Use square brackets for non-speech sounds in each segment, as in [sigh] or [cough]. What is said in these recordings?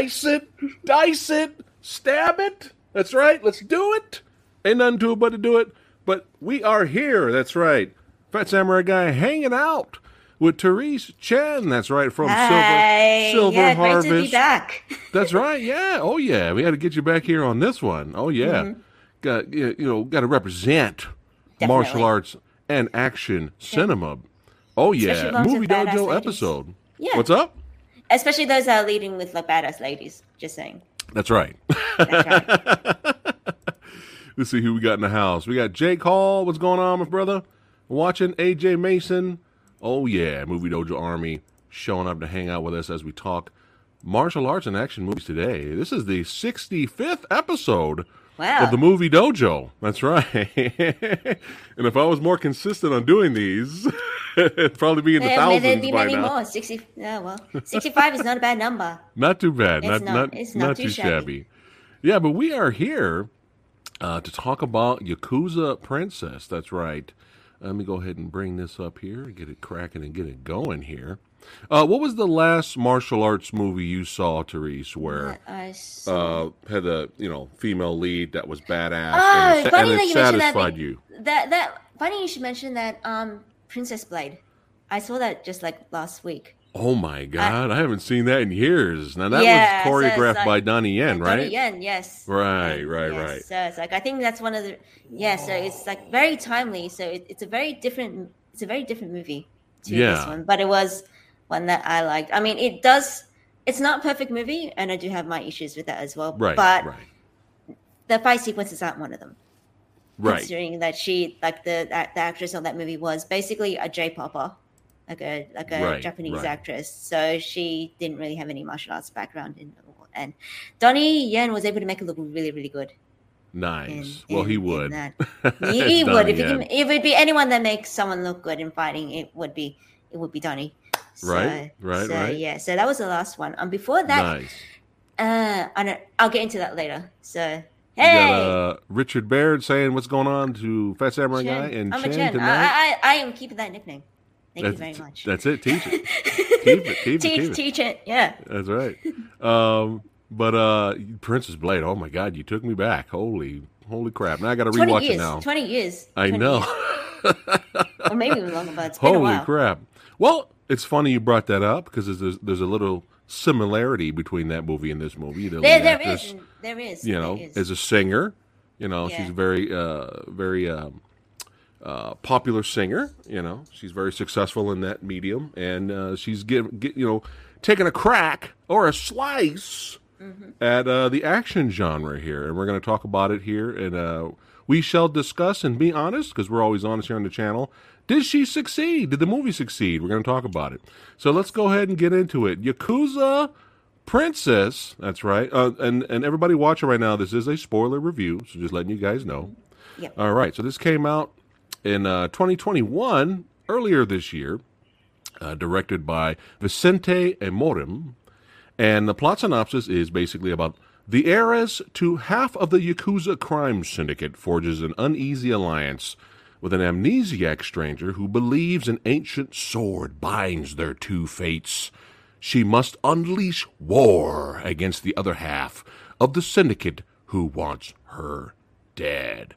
yeah. Slice it, dice it, stab it. That's right. Let's do it. Ain't nothing to it but to do it. But we are here. That's right. Phat Samurai Guy hanging out with Therese Chen. That's right from Hi. Silver Silver yeah, Harvest. Great to be back. [laughs] That's right. Yeah. Oh yeah. We had to get you back here on this one. Oh yeah. Mm-hmm. Got you you know got to represent Definitely. martial arts and action cinema. Oh yeah. Movie Dojo ladies. episode. Yeah. What's up? Especially those that are leading with like badass ladies. Just saying. That's right. That's right. [laughs] Let's see who we got in the house. We got Jake Hall. What's going on, my brother? Watching AJ Mason. Oh yeah, Movie Dojo Army showing up to hang out with us as we talk martial arts and action movies today. This is the 65th episode Wow. of the Movie Dojo. That's right. [laughs] and if I was more consistent on doing these, [laughs] it'd probably be in the Yeah, thousands be by many now. more. Sixty. Yeah, well, sixty-five is not a bad number. [laughs] Not too bad. It's not not- not, not too too shabby. shabby. Yeah, but we are here uh, to talk about Yakuza Princess. That's right. Let me go ahead and bring this up here, get it cracking and get it going here. Uh, what was the last martial arts movie you saw, Therese, where I uh, had a you know female lead that was badass oh, and it, funny and that it you mentioned that. you? That that funny you should mention that. Um, Princess Blade. I saw that just like last week. Oh my God, I, haven't seen that in years. Now that Yeah, was choreographed like- by Donnie Yen, right? Donnie Yen, yes. Right, right, yes, right. So it's like I think that's one of the yeah. So it's like very timely. So it, it's a very different. It's a very different movie to Yeah. this one, but it was one that I liked. I mean, it does. It's not a perfect movie, and I do have my issues with that as well. Right, but right, the fight sequences aren't one of them. right. Considering that she, like the the actress on that movie, was basically a J popper, like a like a Right, Japanese actress. So she didn't really have any martial arts background in and Donnie Yen was able to make it look really, really good. Nice. in- well, he in- in would. He, [laughs] he would if he can. If it'd be anyone that makes someone look good in fighting, it would be it would be Donnie. So, Right, right, so, right. Yeah. So that was the last one. Um, before that, nice. uh, I don't. I'll get into that later. So hey, got uh, Richard Baird saying what's going on to Phat Samurai Chen. Guy and I'm Chen Chen. tonight. I, I, I am keeping that nickname. Thank that's, you very much. That's it. Teach it. [laughs] keep it. Keep it. teach, Keep it. teach it. Yeah. That's right. Um, but uh, Princess Blade. Oh my God, you took me back. Holy, holy crap! Now I got to rewatch years. it now. Twenty years. I 20 know. years. or maybe even longer, but it's been a Holy crap! Well, it's funny you brought that up because there's there's a little similarity between that movie and this movie. The There, lead there actress, is. There is. you know, is. as a singer. You know, Yeah. she's a very, uh, very um, uh, popular singer. You know, she's very successful in that medium, and uh, she's give, get, you know, taking a crack or a slice Mm-hmm. at uh, the action genre here, and we're going to talk about it here, and uh, we shall discuss and be honest because we're always honest here on the channel. Did she succeed? Did the movie succeed? We're going to talk about it. So let's go ahead and get into it. Yakuza Princess. That's right. Uh, and and everybody watching right now, this is a spoiler review, so just letting you guys know. Yep. All right. So this came out in uh, 2021, earlier this year, uh, directed by Vicente Amorim. And the plot synopsis is basically about the heiress to half of the Yakuza crime syndicate forges an uneasy alliance with an amnesiac stranger who believes an ancient sword binds their two fates. She must unleash war against the other half of the syndicate who wants her dead.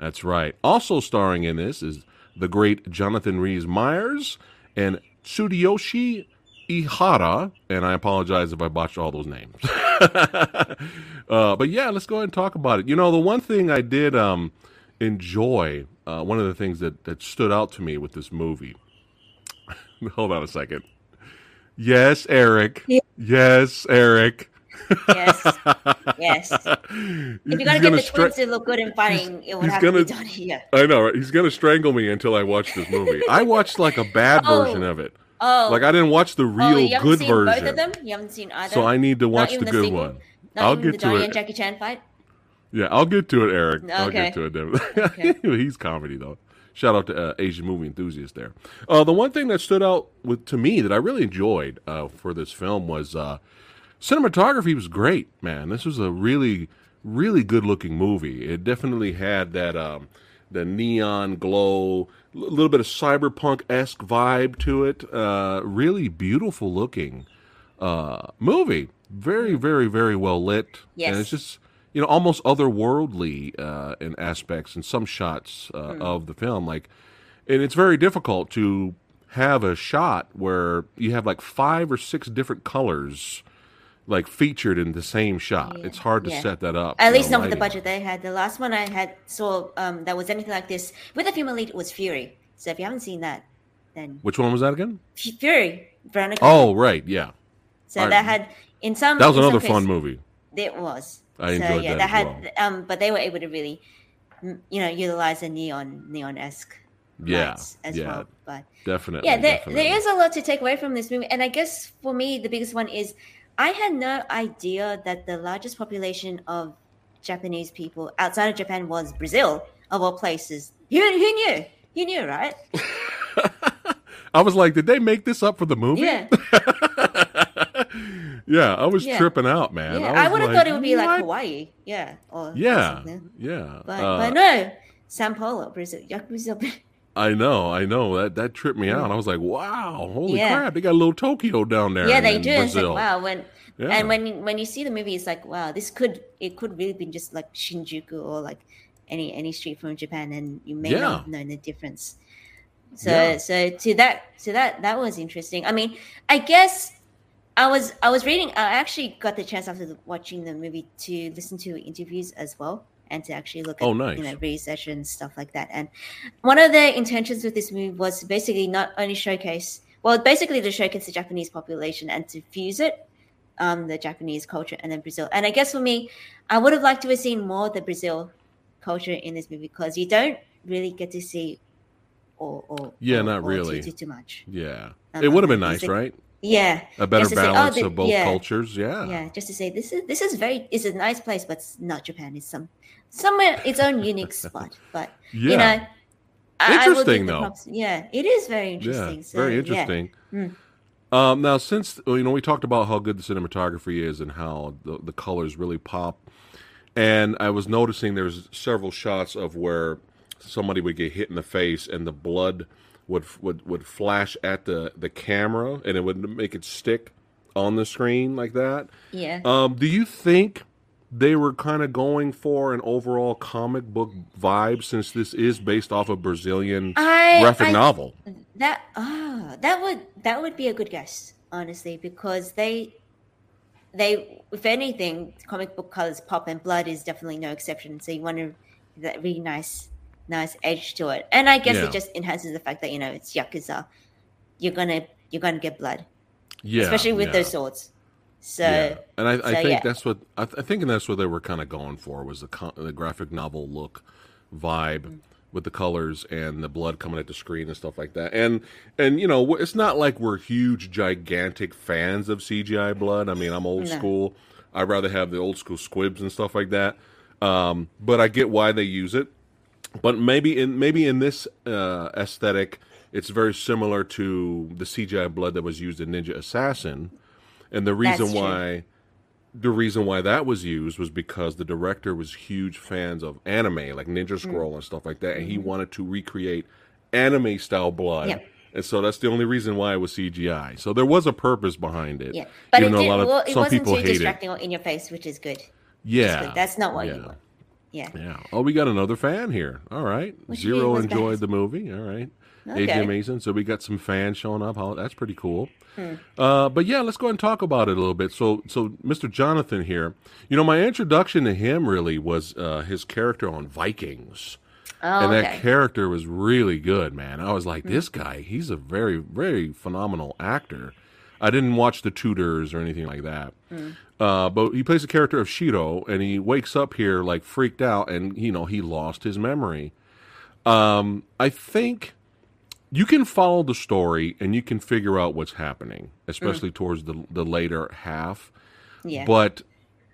That's right. Also starring in this is the great Jonathan Rhys Meyers and Tsuyoshi Ihara, and I apologize if I botched all those names. [laughs] uh, but yeah, let's go ahead and talk about it. You know, the one thing I did um, enjoy, uh, one of the things that, that stood out to me with this movie. [laughs] Hold on a second. Yes, Eric. Yeah. Yes, Eric. Yes. [laughs] yes. If you're gonna get the twins to look good in fighting, it would have gonna- to be Donnie. Yeah. I know, right? He's gonna strangle me until I watch this movie. I watched like a bad Oh. version of it. Oh. Like I didn't watch the oh, real you haven't good seen version. both of them. You haven't seen either. So I need to watch the good one. I'll get the to it. and Jackie Chan fight. Yeah, I'll get to it, Eric. I'll get to it. Then. [laughs] He's comedy though. Shout out to uh, Asian movie enthusiasts there. Uh, the one thing that stood out with to me that I really enjoyed uh, for this film was uh, cinematography was great. Man, this was a really, really good looking movie. It definitely had that um, the neon glow, a little bit of cyberpunk esque vibe to it. Uh, really beautiful looking. uh, movie. Very, very, very well lit. Yes. And it's just, you know, almost otherworldly uh, in aspects in some shots uh, Mm. of the film. Like, and it's very difficult to have a shot where you have like five or six different colors like featured in the same shot. Yeah. It's hard to Yeah. set that up. At least know, not with the budget they had. The last one I had saw um, that was anything like this with the female lead was Furie. So if you haven't seen that, then Which one was that again? Furie, Veronica. Oh, right, yeah. so alright. that had in some That was another case- fun movie. It was. I so, enjoyed yeah, that as had well. um, but they were able to really, you know, utilize the neon neon esque Yeah, as yeah, well. But definitely. yeah, there, definitely. there is a lot to take away from this movie, and I guess for me the biggest one is I had no idea that the largest population of Japanese people outside of Japan was Brazil, of all places. Who, who knew? You knew, right? [laughs] I was like, did they make this up for the movie? Yeah, [laughs] yeah, I was Yeah. tripping out, man. yeah. was I would have like, thought it would be like Hawaii, yeah, or or Yeah, something. yeah. But Uh, but no, Sao Paulo, Brazil, Brazil. [laughs] I know, I know. That that tripped me out. I was like, wow, holy Yeah. crap, they got a little Tokyo down there. yeah, they do. It's like wow, when Yeah. and when when you see the movie, it's like wow, this could it could really be just like Shinjuku or like any any street from Japan, and you may Yeah. not known the difference. So so to that to that that was interesting. I mean, I guess I was I was reading. I actually got the chance after watching the movie to listen to interviews as well. And to actually look at Oh, nice. you know research and stuff like that, and one of the intentions with this movie was basically not only showcase well basically to showcase the japanese population and to fuse it um the japanese culture and then brazil and i guess for me i would have liked to have seen more of the brazil culture in this movie because you don't really get to see or, or Yeah, or- not or really. too, too, much Yeah, Um, it would have been nice, right? Yeah A better to say, oh, balance the- of both yeah. cultures. Yeah. yeah just to say this is this is very it's a nice place but it's not japan it's some somewhere its own unique [laughs] spot but you know Interesting, though. yeah it is very Yeah, interesting so, very yeah. interesting. Mm. Um, now, since you know, we talked about how good the cinematography is and how the, the colors really pop, and I was noticing there's several shots of where somebody would get hit in the face and the blood would would would flash at the the camera and it would make it stick on the screen like that. yeah Um, do you think they were kind of going for an overall comic book vibe since this is based off a Brazilian I- graphic I- novel? That ah, that would that would be a good guess, honestly, because they they if anything, comic book colors pop and blood is definitely no exception. So you want to that really nice nice edge to it. And I guess Yeah. it just enhances the fact that, you know, it's Yakuza. You're gonna you're gonna get blood. Yeah, especially with yeah. those swords. So yeah. and I, I so, think yeah. that's what I, th- I think that's what they were kind of going for was the co- the graphic novel look vibe Mm. with the colors and the blood coming at the screen and stuff like that. And and you know it's not like we're huge gigantic fans of CGI blood. I mean I'm old No. school. I'd rather have the old school squibs and stuff like that. Um, but I get why they use it. But maybe in maybe in this uh, aesthetic, it's very similar to the CGI blood that was used in Ninja Assassin, and the reason why the reason why that was used was because the director was huge fans of anime, like Ninja Mm. Scroll and stuff like that, and he wanted to recreate anime style blood. Yep. And so that's the only reason why it was CGI. So there was a purpose behind it. yeah. But it, even though did, a lot of well, it wasn't people too hate it. distracting or in your face, which is good. Which is Yeah, good. That's not what yeah. you want. Yeah. Yeah. Oh, we got another fan here. All right. What Zero enjoyed that? the movie. All right. Okay. AJ Mason. So we got some fans showing up. That's pretty cool. Hmm. Uh, but yeah, let's go ahead and talk about it a little bit. So, so Mr. Jonathan here. You know, my introduction to him really was uh, his character on Vikings. Oh, and that okay. Hmm. character was really good, man. I was like, this guy, he's a very, very phenomenal actor. I didn't watch The Tudors or anything like that. Hmm. Uh, but he plays the character of Shiro, and he wakes up here like freaked out, and you know he lost his memory. Um, I think you can follow the story and you can figure out what's happening, especially towards the the later half. yeah. But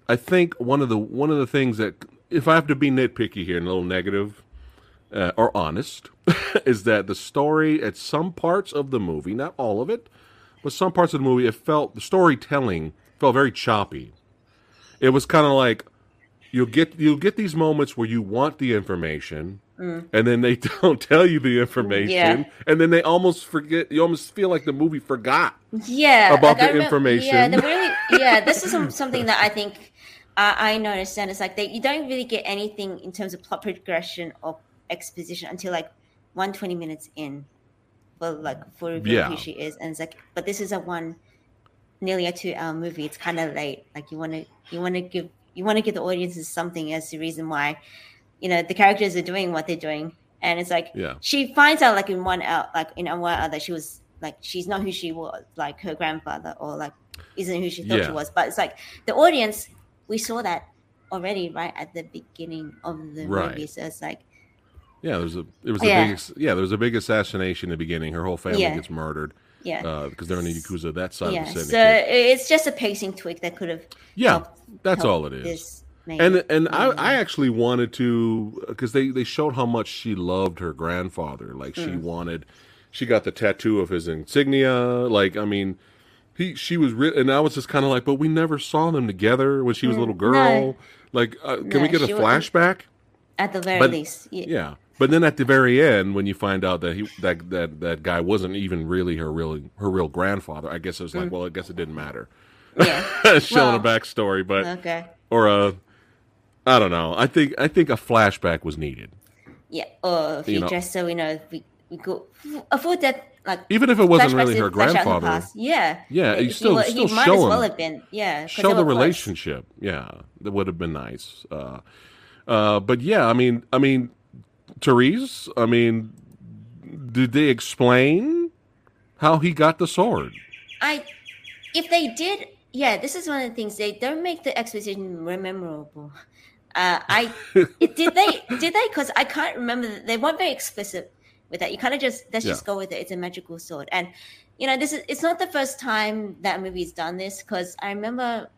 I think one of the one of the things that if I have to be nitpicky here and a little negative uh, or honest, [laughs] is that the story at some parts of the movie, not all of it, but some parts of the movie, it felt the storytelling felt very choppy. It was kind of like you'll get you'll get these moments where you want the information, mm. and then they [laughs] don't tell you the information, Yeah. and then they almost forget. You almost feel like the movie forgot. yeah about like, the remem- information. yeah the really yeah this is [laughs] some, something that i think I, I noticed and it's like that you don't really get anything in terms of plot progression or exposition until like 120 minutes in like for revealing Yeah. who she is and it's like but this is a one nearly a two hour movie it's kind of late like you want to you want to give you want to give the audiences something as the reason why you know the characters are doing what they're doing and it's like Yeah. she finds out like in one out like in a one out that she was like she's not who she was like her grandfather or like isn't who she thought Yeah. she was but it's like the audience we saw that already right at the beginning of the Right. movie so it's like Yeah, there's a it was a Yeah. big yeah there was a big assassination in the beginning. Her whole family Yeah. gets murdered yeah because they're in the yakuza that side yeah of the city. so it's just a pacing tweak that could have yeah, helped- that's helped all it is. And and I. I actually wanted to because they they showed how much she loved her grandfather. Like Hmm. she wanted, she got the tattoo of his insignia. Like I mean, he she was re- and I was just kind of like, but we never saw them together when she was a little girl. No. Like, uh, can No, we get a flashback? at the very but- least yeah. Yeah. But then at the very end, when you find out that he that that that guy wasn't even really her real her real grandfather, I guess it was like, well, I guess it didn't matter. yeah [laughs] Showing a Hmm. Backstory, but okay or a, I don't know. I think I think a flashback was needed, yeah or if You you know- just so we know we, we go a full that like even if it wasn't really her flash out in the grandfather. Yeah, Yeah, you he still- wa- still he might show as him. well have been. yeah, Show the were close. relationship. Yeah, that would have been nice. Uh, uh, but yeah, I mean, I mean, Therese. I mean, did they explain how he got the sword? I, if they did, yeah, this is one of the things they don't make the exposition memorable. Uh, I [laughs] did they did they because I can't remember. They weren't very explicit with that. You kind of just let's just go with it. It's a magical sword, and you know this is it's not the first time that movie's done this because I remember.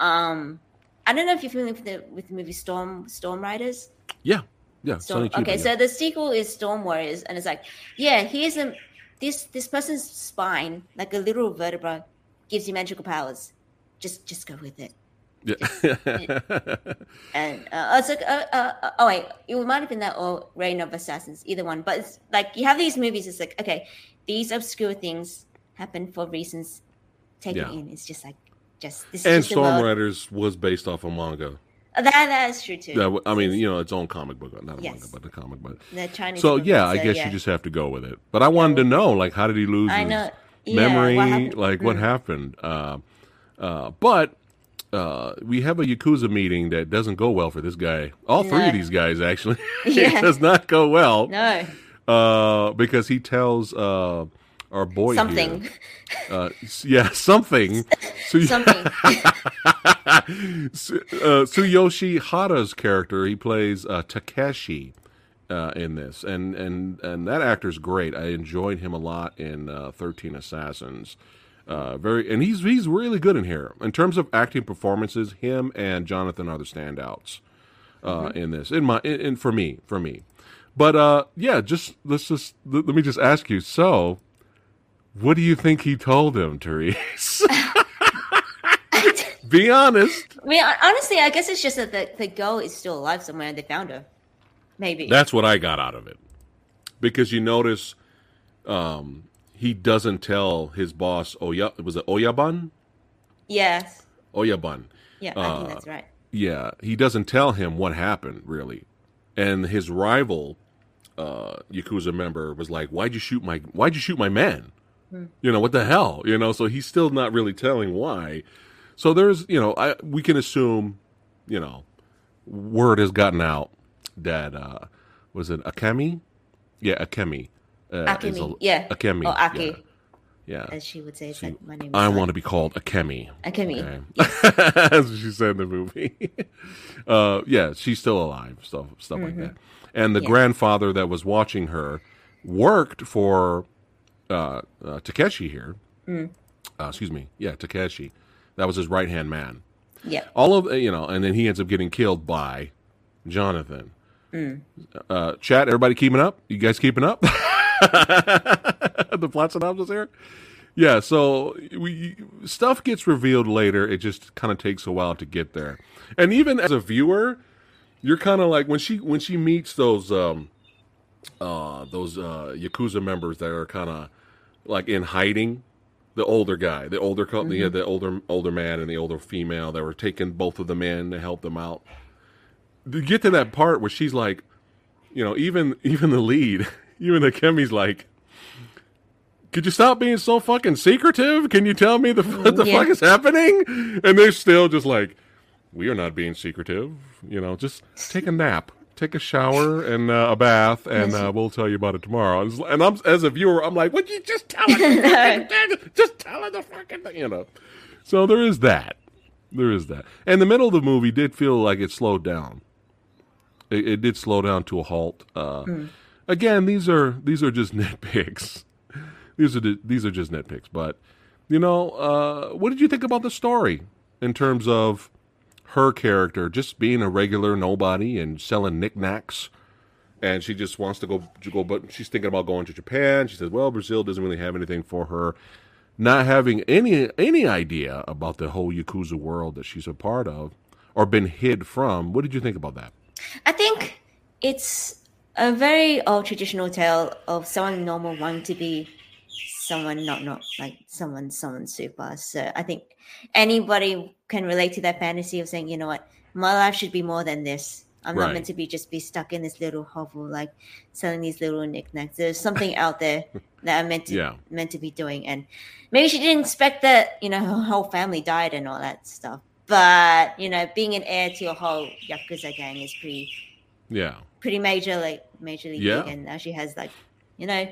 Um, I don't know if you're familiar with the with the movie Storm Storm Riders. Yeah, yeah. Storm, okay, yeah. so the sequel is Storm Warriors, and it's like, yeah, here's a this this person's spine, like a little vertebra, gives you magical powers. Just just go with it. yeah. [laughs] And uh, it's like, uh, uh, oh wait, it might have been that or Reign of Assassins, either one. But it's like you have these movies. It's like, okay, these obscure things happen for reasons. Take Yeah. it in. It's just like, just this. and is just. Storm Riders was based off a manga. That that is true too. Yeah, I mean, you know, its own comic book, not a Yes. manga, but a comic book. the Chinese. So yeah, I guess yeah. you just have to go with it. But I wanted to know, like, how did he lose I his. Yeah, memory? what? Like, what Mm. happened? Uh, uh, but uh, we have a yakuza meeting that doesn't go well for this guy. All three No. of these guys actually, [laughs] Yeah. it does not go well. No, Uh, because he tells uh, our boy here- something, uh, yeah, [laughs] something. So, something. [laughs] Su- uh, Tsuyoshi Hara's character, he plays uh, Takeshi uh, in this, and and and that actor's great. I enjoyed him a lot in uh, Thirteen Assassins. Uh, very, and he's he's really good in here in terms of acting performances. Him and Jonathan are the standouts uh, in this. In my, in, in for me, for me. But uh, yeah, just let's just let, let me just ask you. So, what do you think he told him, Therese? [laughs] Be honest. I mean, honestly, I guess it's just that the, the girl is still alive somewhere and they found her. Maybe. That's what I got out of it. Because you notice um, he doesn't tell his boss, Oya, was it Oyabun? yes. Oyabun. Yeah, I Uh, think that's right. Yeah, he doesn't tell him what happened, really. And his rival, uh, Yakuza member, was like, Why'd you shoot my why'd you shoot my man? You know, what the hell? You know, so he's still not really telling why. So there's you know, I we can assume, you know, word has gotten out that uh was it Akemi? Yeah, Akemi. Uh, Akemi, a- yeah. Akemi. Or Aki, Yeah. yeah. as she would say. See, like, my name is I like- want to be called Akemi. Akemi. Okay. [laughs] That's what she said in the movie. [laughs] uh, yeah, she's still alive, stuff stuff like that. And the Yeah. grandfather that was watching her worked for uh, uh, Takeshi here. Uh, excuse me. Yeah, Takeshi. That was his right hand man. Yeah. All of you know, and then he ends up getting killed by Jonathan. Uh, chat, everybody keeping up? You guys keeping up? [laughs] the plot synopsis here. yeah, so we stuff gets revealed later. It just kind of takes a while to get there, and even as a viewer, you're kind of like when she when she meets those um uh those uh yakuza members that are kind of like in hiding. The older guy, the older company, Mm-hmm. the older older man and the older female that were taking both of them in to help them out. To get to that part where she's like, you know, even even the lead, [laughs] even the Kemi's like, could you stop being so fucking secretive? Can you tell me the what the Yeah. fuck is happening? And they're still just like, we are not being secretive. You know, just take a nap, take a shower and uh, a bath, and uh, we'll tell you about it tomorrow. And, and I'm as a viewer, I'm like, would you just tell her? the fucking thing? [laughs] just tell her the fucking thing, you know. So there is that. There is that. And the middle of the movie did feel like it slowed down. It, it did slow down to a halt. Uh, Again, these are these are just [laughs] nitpicks. These are the, these are just nitpicks. But you know, uh, what did you think about the story in terms of her character just being a regular nobody and selling knickknacks? And she just wants to go go, but she's thinking about going to Japan. She says, "Well, Brazil doesn't really have anything for her." Not having any any idea about the whole yakuza world that she's a part of or been hid from. What did you think about that? I think it's a very old traditional tale of someone normal wanting to be someone not not like someone someone super. So I think anybody can relate to that fantasy of saying, you know what, my life should be more than this. I'm Right. not meant to be just be stuck in this little hovel, like selling these little knickknacks. There's something out there [laughs] that I'm meant to Yeah. meant to be doing, and maybe she didn't expect that. You know, her whole family died and all that stuff. But you know, being an heir to a whole yakuza gang is pretty Yeah, pretty major, like majorly Yeah. big, and now she has like, you know,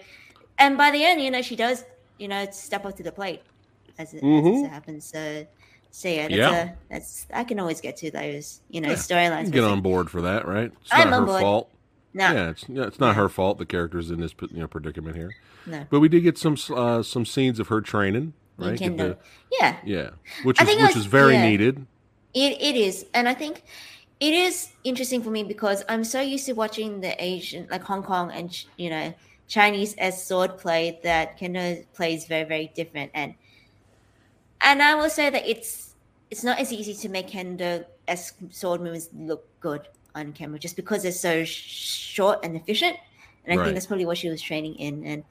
and by the end, you know, she does, you know, step up to the plate as it, Mhm. as it happens. So, so yeah, that's Yeah. a that's I can always get to those, you know, Yeah. storylines. Get on board for that, right? It's I'm not on her board. fault. No, Yeah, it's yeah, it's not her fault. The character's in this you know predicament here, no, but we did get some uh, some scenes of her training, right? can Get do. the- Yeah, yeah, which I is which that's- is very yeah. needed. It it is, and I think it is interesting for me because I'm so used to watching the Asian, like Hong Kong and you know Chinese as sword play that Kendo plays very very different, and and I will say that it's it's not as easy to make Kendo as sword movements look good on camera just because they're so sh- short and efficient, and I Right. think that's probably what she was training in, and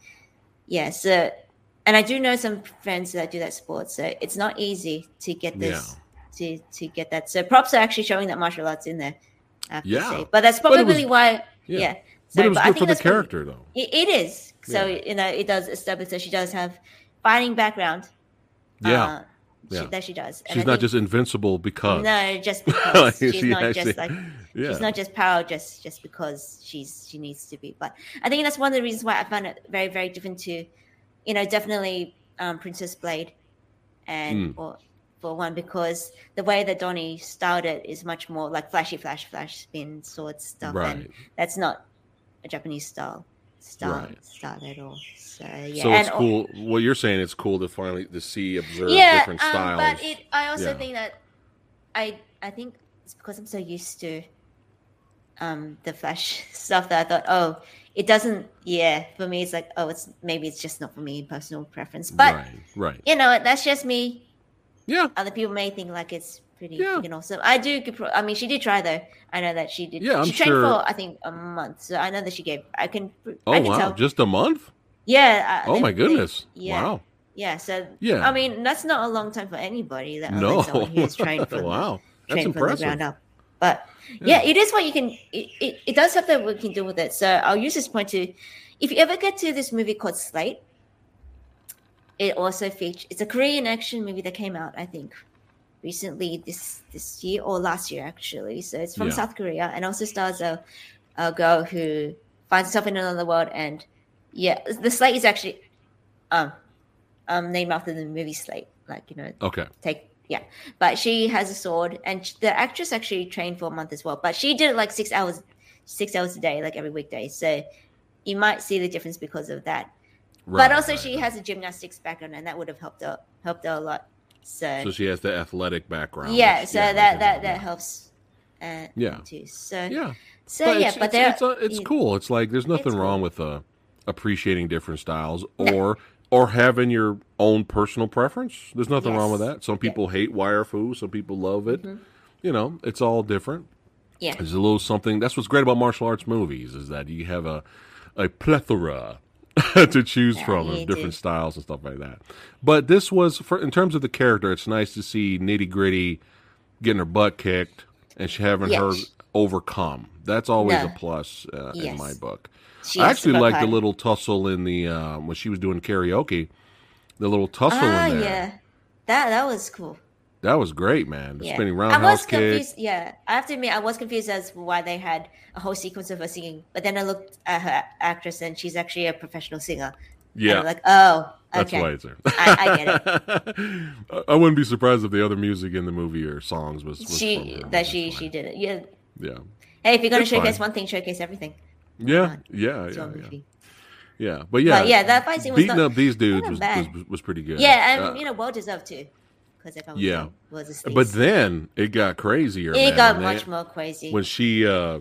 yeah, so. And I do know some friends that do that sport, so it's not easy to get this to to get that. So props are actually showing that martial arts in there. I have to Yeah. say. but that's probably was- why. yeah. Yeah, But it was I good think for the character, though. It, it is. So Yeah. you know, it does establish that she does have fighting background. Yeah, uh, she- that she does. And she's I not think- just invincible because. no, just [laughs] because she's She not just like [laughs] yeah, she's not just power just just because she's she needs to be. But I think that's one of the reasons why I found it very very different to, you know, definitely um, Princess Blade, and Hmm. or for one because the way that Donnie styled it is much more like flashy, flash, flash, spin, sword stuff, Right. and that's not a Japanese style style Right. style at all. So yeah, so it's and, cool. What you're saying, it's cool to finally to see, observe yeah, different um, styles. but it, I also Yeah. think that I I think it's because I'm so used to um the flash [laughs] stuff that I thought, oh, it doesn't. Yeah, for me, it's like, oh, it's maybe it's just not for me, personal preference. But right, right. you know, that's just me. Yeah, Other people may think like it's pretty Yeah. freaking awesome. I do. I mean, she did try though. I know that she did. Yeah, I'm she trained sure- for I think a month, so I know that she gave. I can. Oh I can wow, tell. just a month? Yeah. I- Oh my goodness! yeah. Wow. Yeah. So Yeah. I mean, that's not a long time for anybody. That No. someone who's [laughs] trained from wow, that's trained from the ground up. But yeah. it is what you can. It, it, it does have that we can do with it. So I'll use this point to, if you ever get to this movie called Slate, it also features. It's a Korean action movie that came out, I think, recently this this year or last year actually. So it's from Yeah. South Korea and also stars a, a girl who finds herself in another world. And yeah, the Slate is actually um um named after the movie Slate, like you know Okay. take yeah but she has a sword and sh- the actress actually trained for a month as well but she did it like six hours six hours a day like every weekday so you might see the difference because of that Right, but also right, she has a gymnastics background and that would have helped her helped her a lot so, So she has the athletic background. yeah which- so yeah, that that that helps uh Yeah. too so Yeah. so but yeah it's, but it's, there it's, uh, it's you- cool. It's like there's nothing wrong cool. with uh, appreciating different styles or or having your own personal preference. There's nothing wrong with that. Some people hate wire fu, some people love it. You know, it's all different. Yeah. There's a little something. That's what's great about martial arts movies is that you have a a plethora [laughs] to choose from of different do. styles and stuff like that. But this was for in terms of the character. It's nice to see nitty gritty getting her butt kicked and she having her overcome. That's always No. a plus uh, in my book. She I actually liked the little tussle in the uh, when she was doing karaoke. The little tussle Ah, in there. yeah. That that was cool. That was great, man. The Yeah. spinning I roundhouse was kick. confused. Yeah, I have to admit, I was confused as to why they had a whole sequence of her singing. But then I looked at her actress, and she's actually a professional singer. Yeah, like, oh, that's okay. why it's there. I- I get it. [laughs] I- I wouldn't be surprised if the other music in the movie or songs was, was from she that That's she fine. she did it. Yeah. Yeah, Hey, if you're gonna It's showcase fine. one thing, showcase everything. yeah, yeah, It's yeah, yeah. yeah. But yeah, But yeah, that fight scene was beating not- up these dudes was, was was pretty good. Yeah, and Uh, you know, well deserved too, because if I was Yeah. was a but then it got crazier. it man, got they- much more crazy. when she uh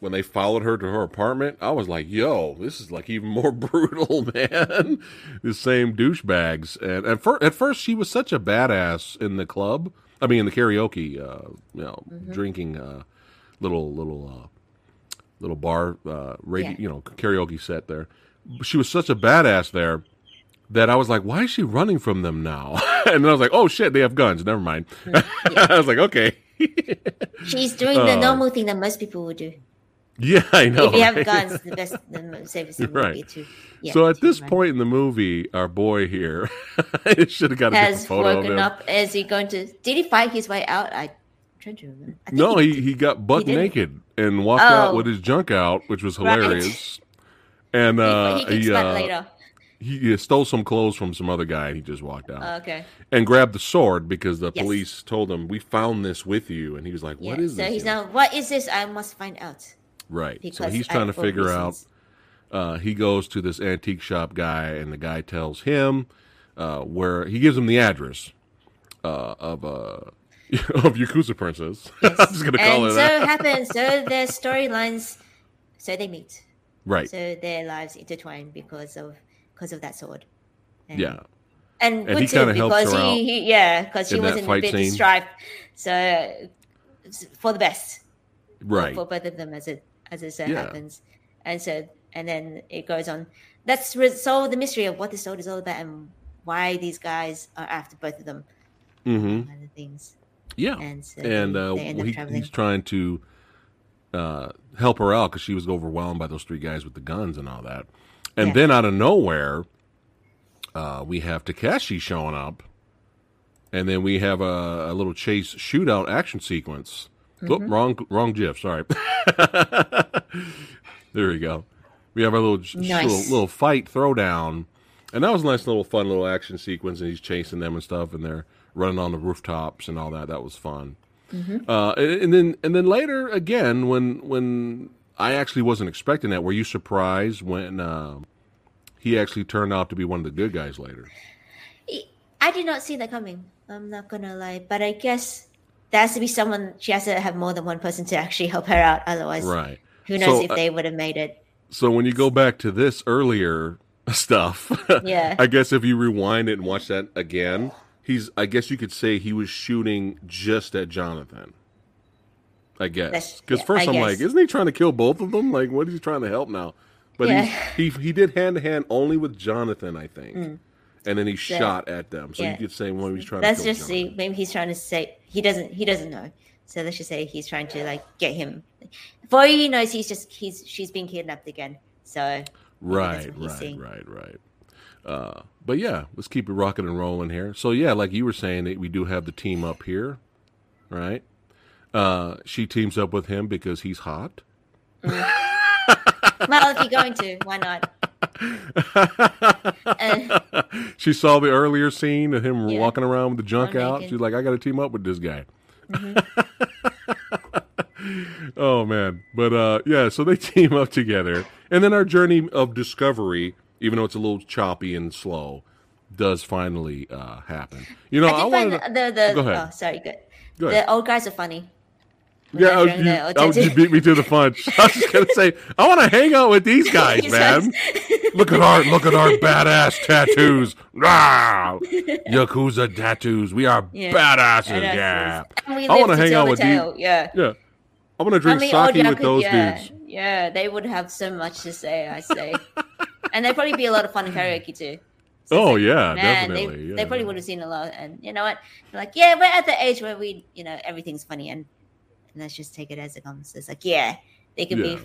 when they followed her to her apartment, I was like, "Yo, this is like even [laughs] more brutal, man." the same douchebags, and at first, at first, she was such a badass in the club. I mean, in the karaoke, uh, you know, Mm-hmm. drinking uh, little little uh, little bar, uh, radio, Yeah. you know, karaoke set there. She was such a badass there that I was like, "Why is she running from them now?" [laughs] [laughs] and then I was like, "Oh shit, they have guns. Never mind." [laughs] I was like, "Okay." [laughs] She's doing the Oh. normal thing that most people would do. yeah, I know. if you have guns, the best, the safest thing Right. would be to. Yeah, so at to this run. point in the movie, our boy here should have got a different has photo of woken him. up. Is he going to? Did he fight his way out? I, am trying to remember. I No, he, he got butt didn't. naked and walked out Oh. with his junk out, which was Right. hilarious. And he, uh, he kicks he, uh, later. He stole some clothes from some other guy and he just walked out okay. and grabbed the sword because the Yes. police told him, "We found this with you," and he was like, Yeah. "What is so this?" he's now. What is this? I must find out. right. So because he's I- trying to figure out. Uh, he goes to this antique shop guy, and the guy tells him uh, where he gives him the address uh, of uh, [laughs] of Yakuza Princess. [laughs] I'm just gonna call and it so that. [laughs] happens. So their storylines. So they meet. Right. So their lives intertwine because of because of that sword. And, yeah. And, And he kinda helps because her out he, he yeah because she was in a bit scene. strife. So for the best. Right. for both of them as it as it so Yeah. happens and so and then it goes on let's resolve the mystery of what the sword is all about and why these guys are after both of them hmm kind of things Yeah. and so and uh, they end up he, he's trying to uh, help her out because she was overwhelmed by those three guys with the guns and all that. And Yeah. then out of nowhere, uh, we have Takeshi showing up, and then we have a, a little chase shootout action sequence. Oop, Mm-hmm. wrong, wrong GIF. Sorry. [laughs] there we go. We have a little Nice. little, little fight throwdown, and that was a nice little fun little action sequence. And he's chasing them and stuff, and they're running on the rooftops and all that. That was fun. Uh, and, and then and then later again when when I actually wasn't expecting that. Were you surprised when uh, he actually turned out to be one of the good guys later? i did not see that coming i'm not gonna lie but i guess there has to be someone she has to have more than one person to actually help her out otherwise Right. who knows So, if uh, they would have made it So when you go back to this earlier [laughs] stuff, Yeah. [laughs] I guess if you rewind it and watch that again, he's I guess you could say he was shooting just at Jonathan. I guess because yeah, first I I'm like, isn't he trying to kill both of them? Like, what is he trying to help now? But Yeah. he he did hand to hand only with Jonathan, I think, and then he shot at them. So Mm. yeah. you could say when he's trying let's to just see maybe he's trying to say he doesn't he doesn't know so let's just say he's trying to like get him for he knows he's just he's she's been kidnapped again so Right, right, right, right. Uh, but yeah, let's keep it rocking and rolling here. So yeah, like you were saying, that we do have the team up here, right? Uh, she teams up with him because he's hot. Well if you're going to why not [laughs] she saw the earlier scene of him Yeah. walking around with the junk All out. naked. She's like, I got to team up with this guy. Mm-hmm. [laughs] oh man, but uh, yeah, so they [laughs] team up together, and then our journey of discovery, even though it's a little choppy and slow, does finally uh, happen. You know, I I, wanted. to- the the Go ahead. oh sorry good Go the old guys are funny Yeah, oh, you, oh, you beat me to the punch. [laughs] I was just gonna say, I want to hang out with these [laughs] guys, man. look at our look at our badass tattoos. Ah, [laughs] Yakuza tattoos. We are Yeah. badasses. Yeah, I wanna hang out with these-. Yeah. yeah. I drink mean, old sake with those yeah, dudes. Yeah, they would have so much to say. I say, and they'd probably be a lot of fun in karaoke too. So Oh like, yeah, man, definitely. they, yeah. they probably would have seen a lot. And you know what? They're like, yeah, we're at the age where we, you know, everything's funny, and let's just take it as it comes. It's like, yeah, they could Yeah. be,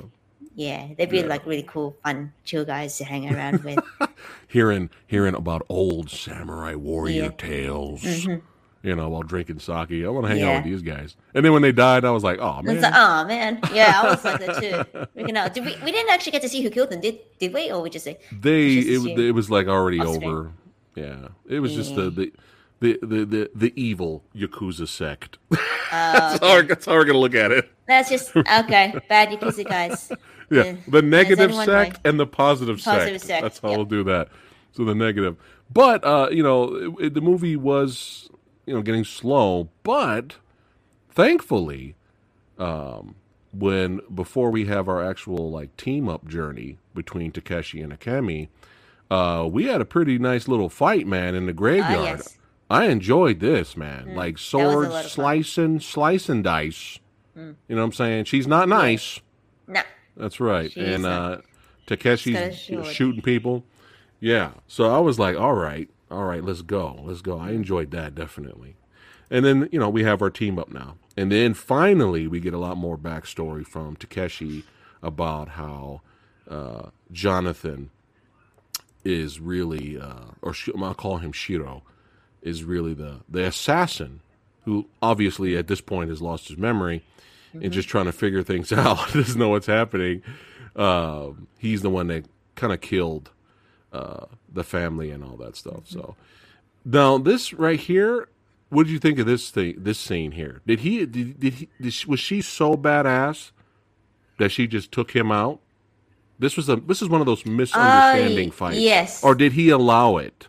yeah, they'd be Yeah. like really cool, fun, chill guys to hang around with. [laughs] hearing hearing about old samurai warrior Yeah. tales. Mhm. You know, while drinking sake. I want to hang out with these guys. And then when they died, I was like, oh man. It's like, oh man, yeah, I was like that too. [laughs] Freaking out. Did we? We didn't actually get to see who killed them, did did we? Or we just say, they just it, it was like already over. Yeah, it was just the the. The, the, the, the evil Yakuza sect. uh, [laughs] that's, how, we're- that's how we're going to look at it. that's just okay. Bad Yakuza guys. [laughs] Yeah, Yeah. the negative sect and the positive, Positive sect. sect, That's how yep. we'll do that. So the negative, but uh, you know, it, it- the movie was you know getting slow, but thankfully, um, when before we have our actual like team up journey between Takeshi and Akemi, uh, we had a pretty nice little fight, man, in the graveyard. Ah, yes. I enjoyed this, man. like was a swords, lot of fun. slicing, slicing dice. Mm. You know what I'm saying? She's not nice. No. That's right. And uh, Takeshi's sword. shooting people. Yeah. So I was like, all right, all right, let's go. Let's go. I enjoyed that definitely. And then, you know, we have our team up now. And then finally we get a lot more backstory from Takeshi about how uh, Jonathan is really, uh, or Sh- I'll call him Shiro, is really the, the assassin who obviously at this point has lost his memory and just trying to figure things [laughs] out, doesn't know what's happening. Um, he's the one that kind of killed uh, the family and all that stuff. So now this right here, what did you think of this thing? This scene here? Did he? Did, did he? Did she, was she so badass that she just took him out? This was a. This is one of those misunderstanding Uh, fights. yes. Or did he allow it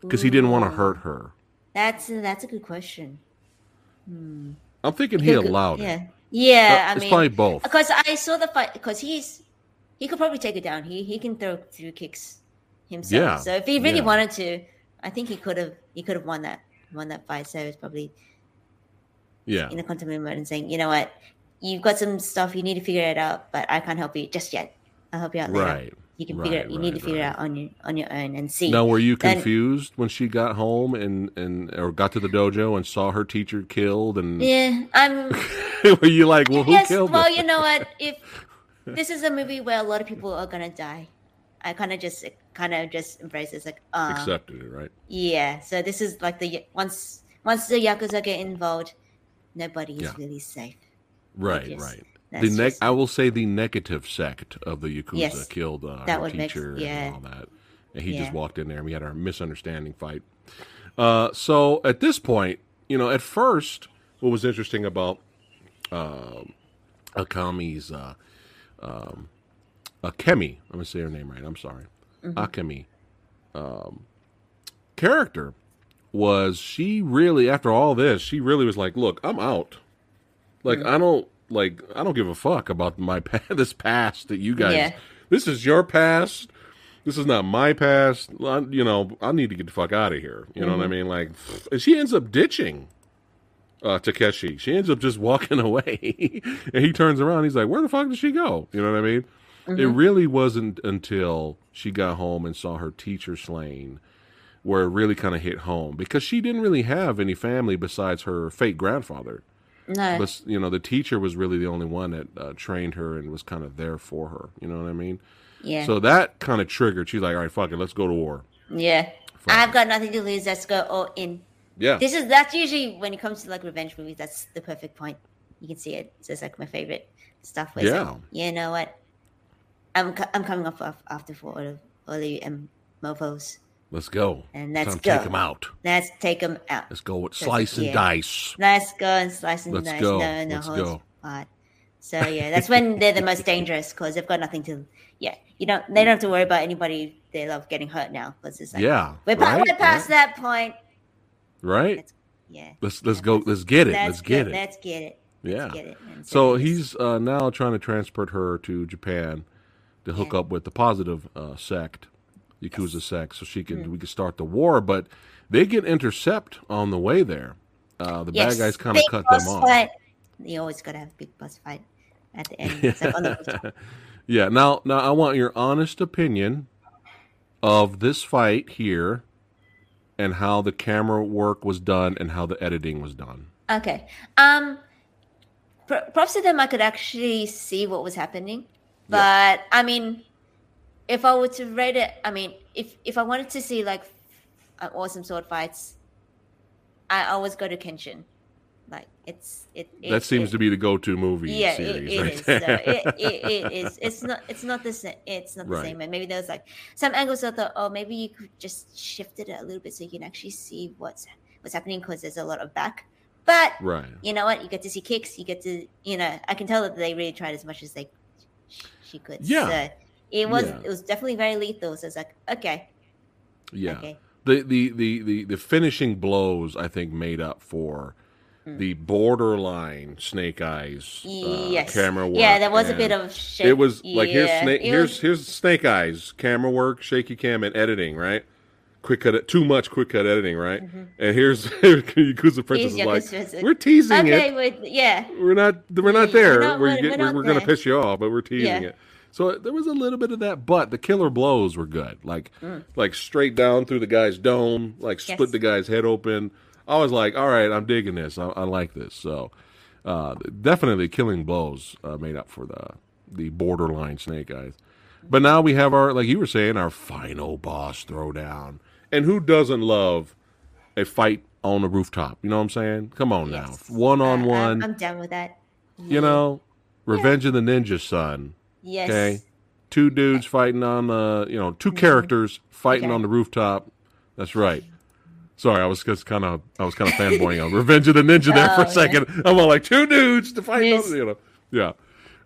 because he didn't want to hurt her? That's that's a good question. I'm thinking he allowed yeah. it. Yeah, Uh, I it's mean, probably both. Because I saw the fight. Because he's he could probably take it down. He he can throw through kicks himself. Yeah, So if he really yeah. wanted to, I think he could have he could have won that won that fight. So it's probably Yeah. in a contemplative mode and saying, you know what, you've got some stuff you need to figure it out, but I can't help you just yet. I'll help you out later. Right. You can figure right, it. You need to right, figure it out on your on your own and see. Now, were you confused when she got home and and or got to the dojo and saw her teacher killed? And Yeah, I'm. [laughs] were you like, well, who yes, killed well, her? you know what? If [laughs] this is a movie where a lot of people are gonna die, I kind of just kind of just embrace it. It's like, uh, Accepted it, right? yeah. So this is like the once once the yakuza get involved, nobody is Yeah. really safe. Right, just- right. That's The neg- just- I will say the negative sect of the yakuza Yes, killed uh, that her would make- teacher yeah. and all that, and he just walked in there and we had our misunderstanding fight. Uh, so at this point, you know, at first, what was interesting about um, Akami's uh, um, Akemi, I'm gonna say her name right. I'm sorry, Mm-hmm. Akemi um, character was she really after all this she really was like look i'm out like Mm-hmm. i don't like i don't give a fuck about my [laughs] pa- this past that you guys Yeah. this is your past this is not my past I, you know i need to get the fuck out of here you know what i Mm-hmm. mean like and she ends up ditching uh takeshi she ends up just [laughs] walking away and he turns around he's like where the fuck did she go you know what i mean it Mm-hmm. really wasn't until she got home and saw her teacher slain where it really kind of hit home because she didn't really have any family besides her fake grandfather. No, But you know, the teacher was really the only one that uh, trained her and was kind of there for her. You know what I mean? yeah, So that kind of triggered. She's like, "All right, fuck it, let's go to war." yeah. Fuck I've it. got nothing to lose. Let's go all in. Yeah, This is that's usually when it comes to like revenge movies. That's the perfect point. You can see it. It's just like my favorite stuff. Where it's like, Yeah. you know what? I'm I'm coming off, off after for all of all of you and mofos. Let's go. And let's go. take them out. Let's take them out. Let's go with slice and dice. Let's go and slice and Let's dice. go. No, no Let's go. barred. So yeah, that's when they're the most dangerous because they've got nothing to. Yeah, you don't. They don't have to worry about anybody they love getting hurt now because it's like Yeah, we're, right, we're past right, that point. right. Let's- Yeah, Let's let's go. Let's get it. Let's get it. Let's get it. Yeah. Let's get it. And So he's uh, now trying to transport her to Japan to hook Yeah. up with the positive uh, sect, Yakuza sect, so she Mm. can we can start the war. But they get intercept on the way there. Uh, the Yes, bad guys kind of cut them off. Fight. You always gotta have big boss fight at the end. It's like on the [laughs] rooftop. Yeah. Now, now I want your honest opinion of this fight here, and how the camera work was done, and how the editing was done. Okay. Um, pr- props to them. I could actually see what was happening, but I mean, if I were to rate it, I mean, if if I wanted to see like uh, awesome sword fights, I always go to Kenshin. Like it's it. it that seems it, to be the go-to movie yeah, it, series. it right is. there. So it, it, [laughs] it is. It's not. It's not the same. It's not the Right. same. And maybe there's like some angles I thought, oh, maybe you could just shift it a little bit so you can actually see what's what's happening because there's a lot of back. But right. you know what? You get to see kicks. You get to, you know, I can tell that they really tried as much as they she could. Yeah. So it was Yeah. it was definitely very lethal. So it's like, okay, Yeah. okay, the, the the the the finishing blows I think made up for the borderline Snake Eyes uh, yes, camera work. Yeah, there was a bit of. It was like here's snake here's was- here's Snake Eyes camera work, shaky cam, and editing. Right, quick cut, too much quick cut editing. Right, and here's [laughs] Yakuza Princess is like Princess. we're teasing okay, it. with yeah, We're not we're not We're there. not- we're we're- we're we're, not we're gonna piss you off, but we're teasing Yeah. it. So there was a little bit of that, but the killer blows were good. Like Mm. like straight down through the guy's dome, like split Yes. the guy's head open. I was like, all right, I'm digging this. I, I like this. So uh, definitely killing blows uh, made up for the the borderline snake eyes. But now we have our like you were saying our final boss throwdown. And who doesn't love a fight on a rooftop? You know what I'm saying? Come on Yes. now, one on one. I'm done with that. You know, Revenge of the Ninja Son. Yes. Okay, two dudes fighting on the, you know, 2 characters fighting Okay. on the rooftop. That's right. Sorry, I was just kind of, I was kind of fanboying on Revenge of the Ninja there for Oh, a yeah. second. I'm all like two dudes to fight, Yes. you know, yeah.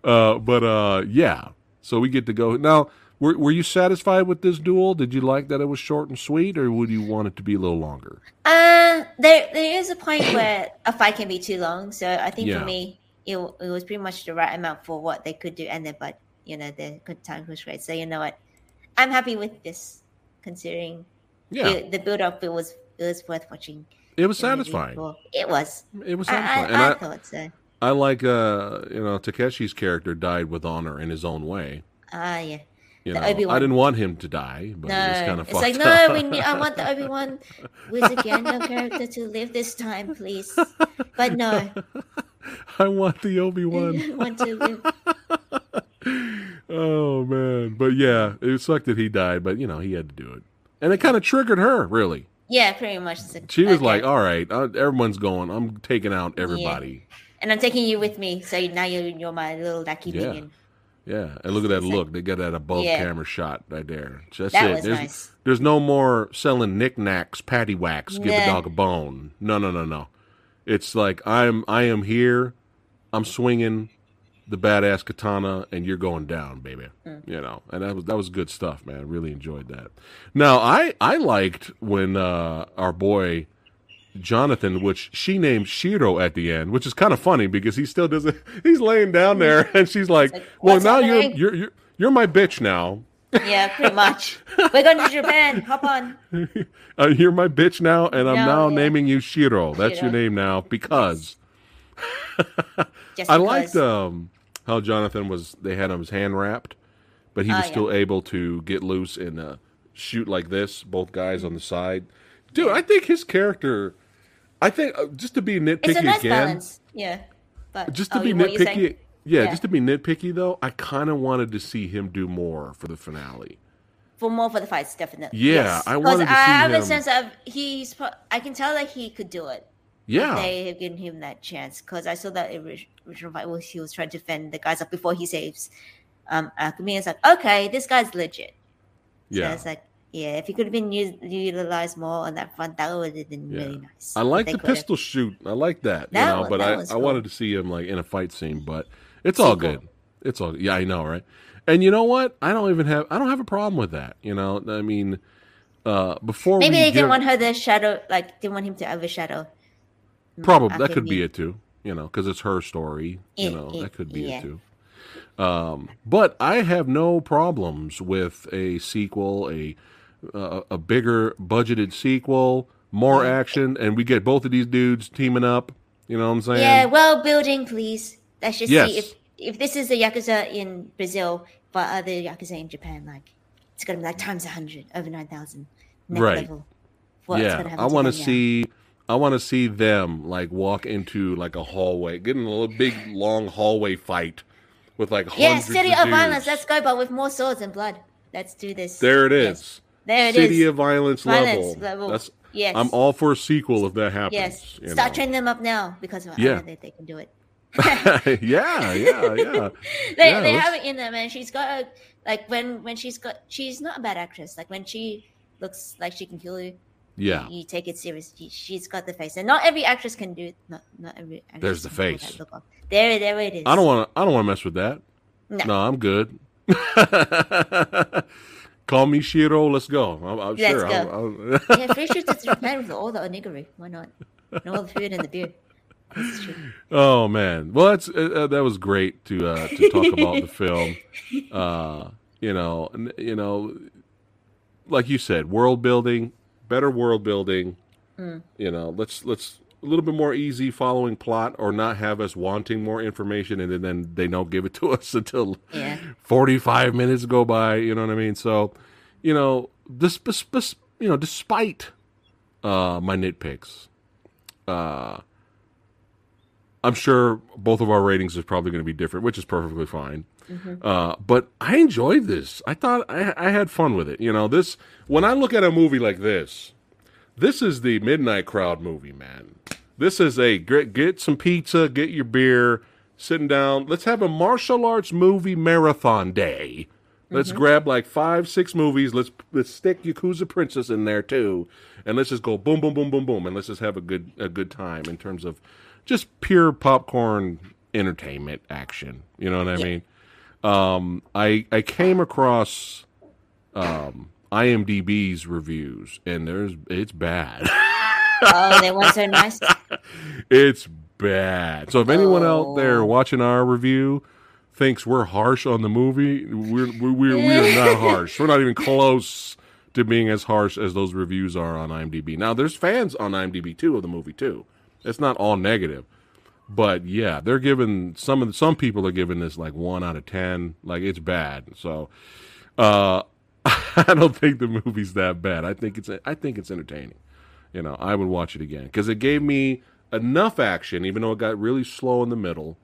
Uh, but uh, yeah, so we get to go now. Were, were you satisfied with this duel? Did you like that it was short and sweet, or would you want it to be a little longer? Uh, there there is a point [coughs] where a fight can be too long. So I think Yeah. for me, it, it was pretty much the right amount for what they could do, and then but you know the good time was great. So you know what, I'm happy with this, considering Yeah, the, the build up. It was it was worth watching. it was satisfying. It was. It was I, I, satisfying, I, I, thought so. I like, uh, you know, Takeshi's character died with honor in his own way. Ah, yeah. You know, I didn't want him to die, but No, it was kind of it's like fucked no. up. We need, I want the Obi Wan Wizard character to live this time, please. But no, [laughs] I want the Obi [laughs] I Wan. want to live. Oh man, but yeah, it sucked that he died, but you know he had to do it, and it kind of triggered her. Really, Yeah, pretty much. She was okay. like, "All right, uh, everyone's going. I'm taking out everybody." and I'm taking you with me. So now you're you're my little lucky Yeah. minion. Yeah, and look at that look. They got that above Yeah. camera shot right there. That's That it. was there's, nice. there's no more selling knickknacks, patty whacks, give the Nah. dog a bone. No, no, no, no. It's like I'm I am here. I'm swinging the badass katana, and you're going down, baby. Mm. You know, and that was that was good stuff, man. I really enjoyed that. Now, I I liked when uh, our boy Jonathan, which she named Shiro at the end, which is kind of funny because he still doesn't. [laughs] He's laying down there, and she's like, like, "Well, now you're you're you're you're my bitch now. Yeah, pretty much. We're going to Japan. Hop on. [laughs] Uh, you're my bitch now, and I'm No, now yeah. naming you Shiro. That's your name now because." [laughs] Just I liked um, how Jonathan was. They had his hand wrapped, but he Oh, was yeah. still able to get loose and uh, shoot like this. Both guys on the side. Dude, I think his character. I think uh, just to be nitpicky it's a nice again, balance. Yeah. But just to oh, be what you saying? nitpicky. Yeah, Yeah. just to be nitpicky though, I kind of wanted to see him do more for the finale. for more for the fights, definitely. Yeah, yes. I 'Cause wanted to I see have him- a sense of he's. I can tell that he could do it. Yeah, They have given him that chance because I saw that original fight where he was trying to fend the guys up before he saves um Akemi. It's like okay, this guy's legit. So yeah. it's like yeah, if he could have been used, utilized more on that front, that would have been Yeah. really nice. I like the pistol shoot. I like that, you know. was- but that I, was I wanted to see him like in a fight scene. But it's all Sequel. good. It's all yeah. I know, right? And you know what? I don't even have. I don't have a problem with that. You know, I mean, uh, before Maybe they give, didn't want her to shadow, like didn't want him to overshadow. Probably that could be it too. You know, because it's her story. You know, that could be yeah. it too. Um, but I have no problems with a sequel, a uh, a bigger budgeted sequel, more action, and we get both of these dudes teaming up. You know what I'm saying? Yeah, well, building, please. Let's just Yes. see if if this is the yakuza in Brazil, but other yakuza in Japan, like it's gonna be like times a hundred, over nine thousand, Right. level. What's yeah, I want to see. I want to see them like walk into like a hallway, getting a little big long hallway fight with like Yeah, hundreds City of of Violence. Let's go, but with more swords and blood. Let's do this. There it is. Yes. There it is. City of Violence, Violence level. level. That's. Yes. I'm all for a sequel if that happens. Yes. Start know. training them up now because I Yeah. know that they can do it. [laughs] [laughs] yeah, yeah, yeah. [laughs] they Yeah, they let's- have it in them, and she's got a, like when when she's got she's not a bad actress. Like when she looks like she can kill you, Yeah. you take it serious. She, she's got the face, and not every actress can do. Not not every. Actress There's the face. that look off. There, there it is. I don't want to. I don't want to mess with that. No. No, I'm good. [laughs] Call me Shiro. Let's go. I'm, I'm Let's sure. go. I'll- I'll- [laughs] Yeah, free to Japan with all the onigiri. Why not? And all the food and the beer. Oh man. Well, that's uh, uh, that was great to uh, to talk about the [laughs] film. Uh, you know, you know, like you said, world building, better world building. Mm. You know, let's let's a little bit more easy following plot, or not have us wanting more information, and then they don't give it to [laughs] us until Yeah. 45 minutes go by you know what i mean so you know this, this, this you know despite uh my nitpicks uh i'm sure both of our ratings is probably going to be different which is perfectly fine uh but i enjoyed this. I thought I, I had fun with it. You know this when i look at a movie like this this is the midnight crowd movie man. This is a get, get some pizza get your beer sitting down. Let's have a martial arts movie marathon day. Let's grab like five six movies. Let's let's stick yakuza princess in there too. And let's just go boom boom boom boom boom. And let's just have a good a good time in terms of just pure popcorn entertainment action. You know what i Yeah. mean um i i came across um imdb's reviews and there's it's bad Oh, they weren't so nice. [laughs] It's bad. So if anyone out there Oh. watching our review thinks we're harsh on the movie, we're we're, we're we are not [laughs] harsh. We're not even close to being as harsh as those reviews are on IMDb. Now there's fans on IMDb too of the movie too. It's not all negative. But yeah, they're giving some of the, some people are giving this like 1 out of 10. Like it's bad. So uh [laughs] I don't think the movie's that bad. I think it's I think it's entertaining. You know, I would watch it again because it gave me enough action, even though it got really slow in the middle.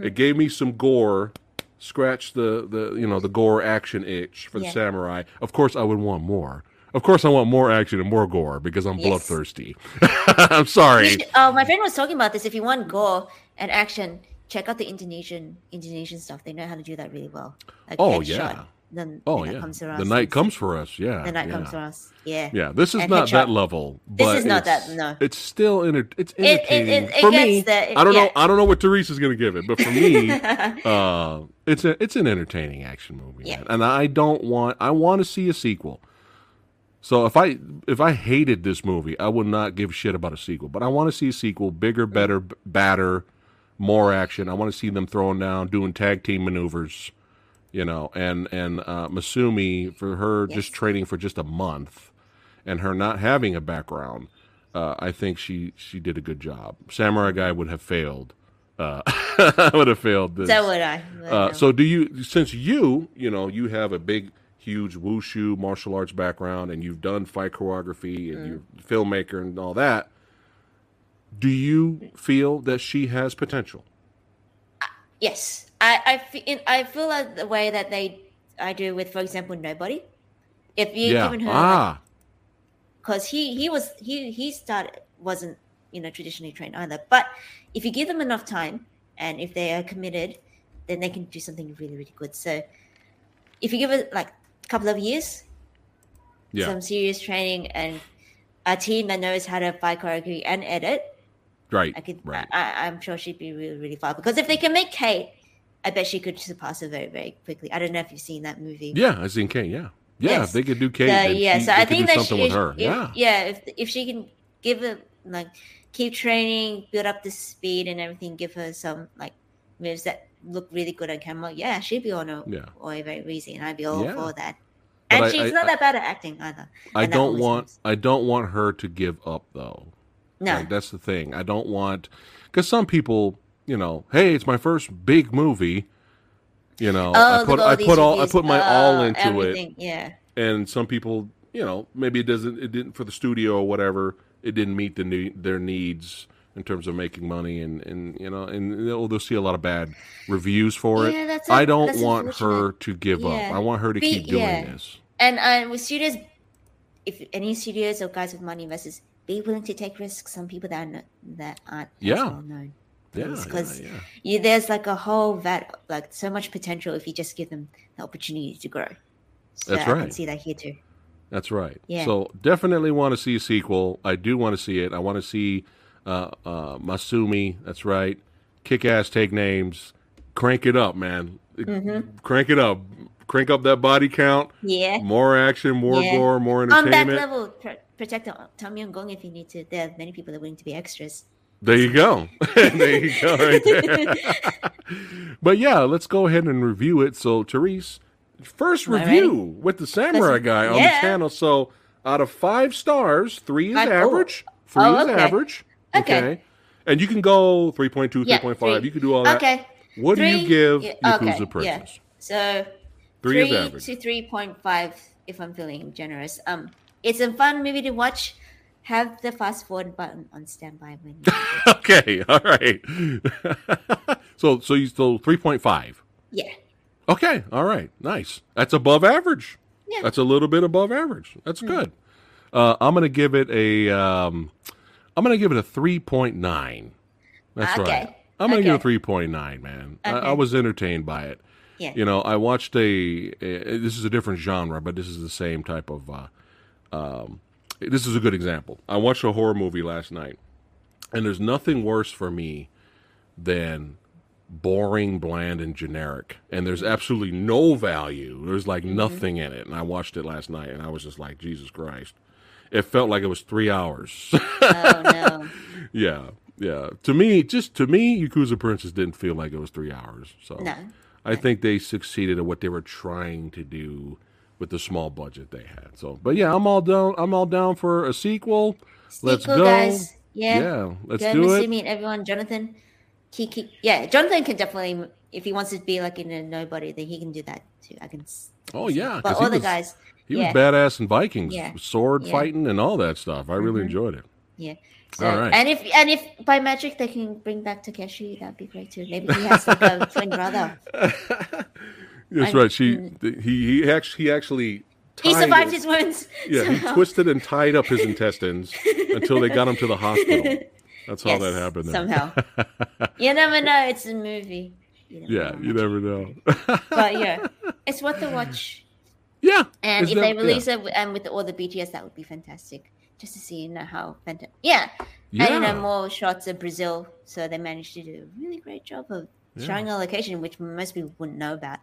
It gave me some gore, scratch the the you know the gore action itch for the Yeah. samurai. Of course, I would want more. Of course, I want more action and more gore because I'm Yes. bloodthirsty. [laughs] I'm sorry. should- oh, my friend was talking about this. If you want gore and action, check out the Indonesian Indonesian stuff. They know how to do that really well. Like Oh, Headshot, yeah. Then Oh the yeah, comes for us. the night comes for us. Yeah, The night yeah. comes for us. Yeah. Yeah, this is And not that level. This is not that- no. It's still enter- it's it- it- entertaining it for gets me. there, I don't know. I don't know what Teresa's going to give it, but for me, [laughs] uh, it's a it's an entertaining action movie. Yeah. man. and I don't want. I want to see a sequel. So if I if I hated this movie, I would not give a shit about a sequel. But I want to see a sequel, bigger, better, badder, more action. I want to see them throwing down, doing tag team maneuvers you know, and and uh, Masumi for her Yes. just training for just a month, and her not having a background, uh, I think she she did a good job. Samurai guy would have failed. Uh, I [laughs] would have failed this. So would I. but Uh, so do you? Since you, you know, you have a big, huge wushu martial arts background, and you've done fight choreography, and Mm. you're a filmmaker and all that. Do you feel that she has potential? Yes, I I feel I feel like the way that they I do with, for example, nobody. If you yeah. given her, Ah. because he he was he he started wasn't you know traditionally trained either. But if you give them enough time and if they are committed, then they can do something really really good. So if you give it like couple of years, Yeah. some serious training and a team that knows how to fight choreography and edit, right. I could. Right. I, I'm sure she'd be really, really far. Because if they can make Kate, I bet she could surpass her very, very quickly. I don't know if you've seen that movie. Yeah, I've seen Kate. Yeah, yeah. Yes. If they could do Kate, yeah, she, so I think that something she, with her. if, yeah, yeah. If if she can give it like keep training, build up the speed and everything, give her some like moves that look really good on camera, yeah, she'd be on a Yeah. or a very easy, and I'd be all Yeah. for that. But And I- she's not I- that bad at acting either. I don't want helps. I don't want her to give up though. No, Like, that's the thing. I don't want because some people, you know, hey, it's my first big movie. You know, oh, I put all I put all I put my oh, all Oh, into it. Yeah, and some people, you know, maybe it doesn't it didn't for the studio or whatever. It didn't meet the need, their needs in terms of making money, and and you know, and they'll, they'll see a lot of bad reviews for Yeah, it. that's I don't want her to give up. I want her to Be- keep doing yeah. this. And uh, with studios, if any studios or guys with money investors, be willing to take risks. Some people that are not, that aren't Yeah. well known. Yeah, Please, yeah, yeah. You, there's like a whole vat, like so much potential if you just give them the opportunity to grow. So That's I can see that here too. That's right. Yeah. So definitely want to see a sequel. I do want to see it. I want to see uh, uh, Masumi. That's right. Kick ass, take names. Crank it up, man. Mm-hmm. Crank it up. Crank up that body count. Yeah. More action, more Yeah. gore, more entertainment. On that level, pr- protect uh, Tom Yum Goong if you need to. There are many people that are willing to be extras. There you go. [laughs] there you go, right there. [laughs] but yeah, let's go ahead and review it. So, Therese, first review with the Samurai Guy on the channel. So, out of five stars, three is Five- oh. average. Oh, three Oh, is okay. average. Okay. And you can go 3.2, Yeah, 3.5. three. You can do all that. Okay. What do you give yeah, Yakuza okay, yeah. Princess? So Three is three average. to three point five if I'm feeling generous. Um, it's a fun movie to watch. Have the fast forward button on standby when. you- [laughs] okay. All right. [laughs] so, so you still 3.5. yeah. Okay, all right, nice. That's above average. Yeah. That's a little bit above average. That's Hmm. good. Uh, I'm gonna give it a. Um, I'm gonna give it a three point nine. That's Okay. right. I'm gonna give it a three point nine, man. I, I was entertained by it. Yeah. You know, I watched a, a. This is a different genre, but this is the same type of. Uh, um, this is a good example. I watched a horror movie last night, and there's nothing worse for me than boring, bland, and generic. And there's absolutely no value. There's like Mm-hmm. nothing in it. And I watched it last night, and I was just like, Jesus Christ! It felt like it was three hours. [laughs] Oh no. yeah, yeah. To me, just to me, Yakuza Princess didn't feel like it was three hours. So No. I think they succeeded at what they were trying to do with the small budget they had. So, but yeah, I'm all down. I'm all down for a sequel. Let's go. guys. Yeah. Yeah, let's Go do it. Masumi and everyone. Jonathan. Kiki. Yeah, Jonathan can definitely, if he wants to be like in a nobody, then he can do that too. I can. s- Oh yeah, But he all the was- guys. He yeah. was badass in Vikings, Yeah. sword fighting and all that stuff. I really Mhm. enjoyed it. Yeah. So, All right. And if and if by magic they can bring back Takeshi, that'd be great too. Maybe he has like a [laughs] twin brother. That's I- right. She mm. he he actually he actually He survived it- his wounds. Yeah, he twisted and tied up his intestines [laughs] until they got him to the hospital. That's how Yes, that happened. There. somehow. [laughs] You never know. It's a movie. You yeah, know you never know. But yeah, it's worth the watch. yeah, And if they def- release it and with all the BTS, that would be fantastic. Just to see, you know, how fantastic. Yeah. yeah, And you know, more shots of Brazil. So they managed to do a really great job of Yeah. showing a location which most people wouldn't know about.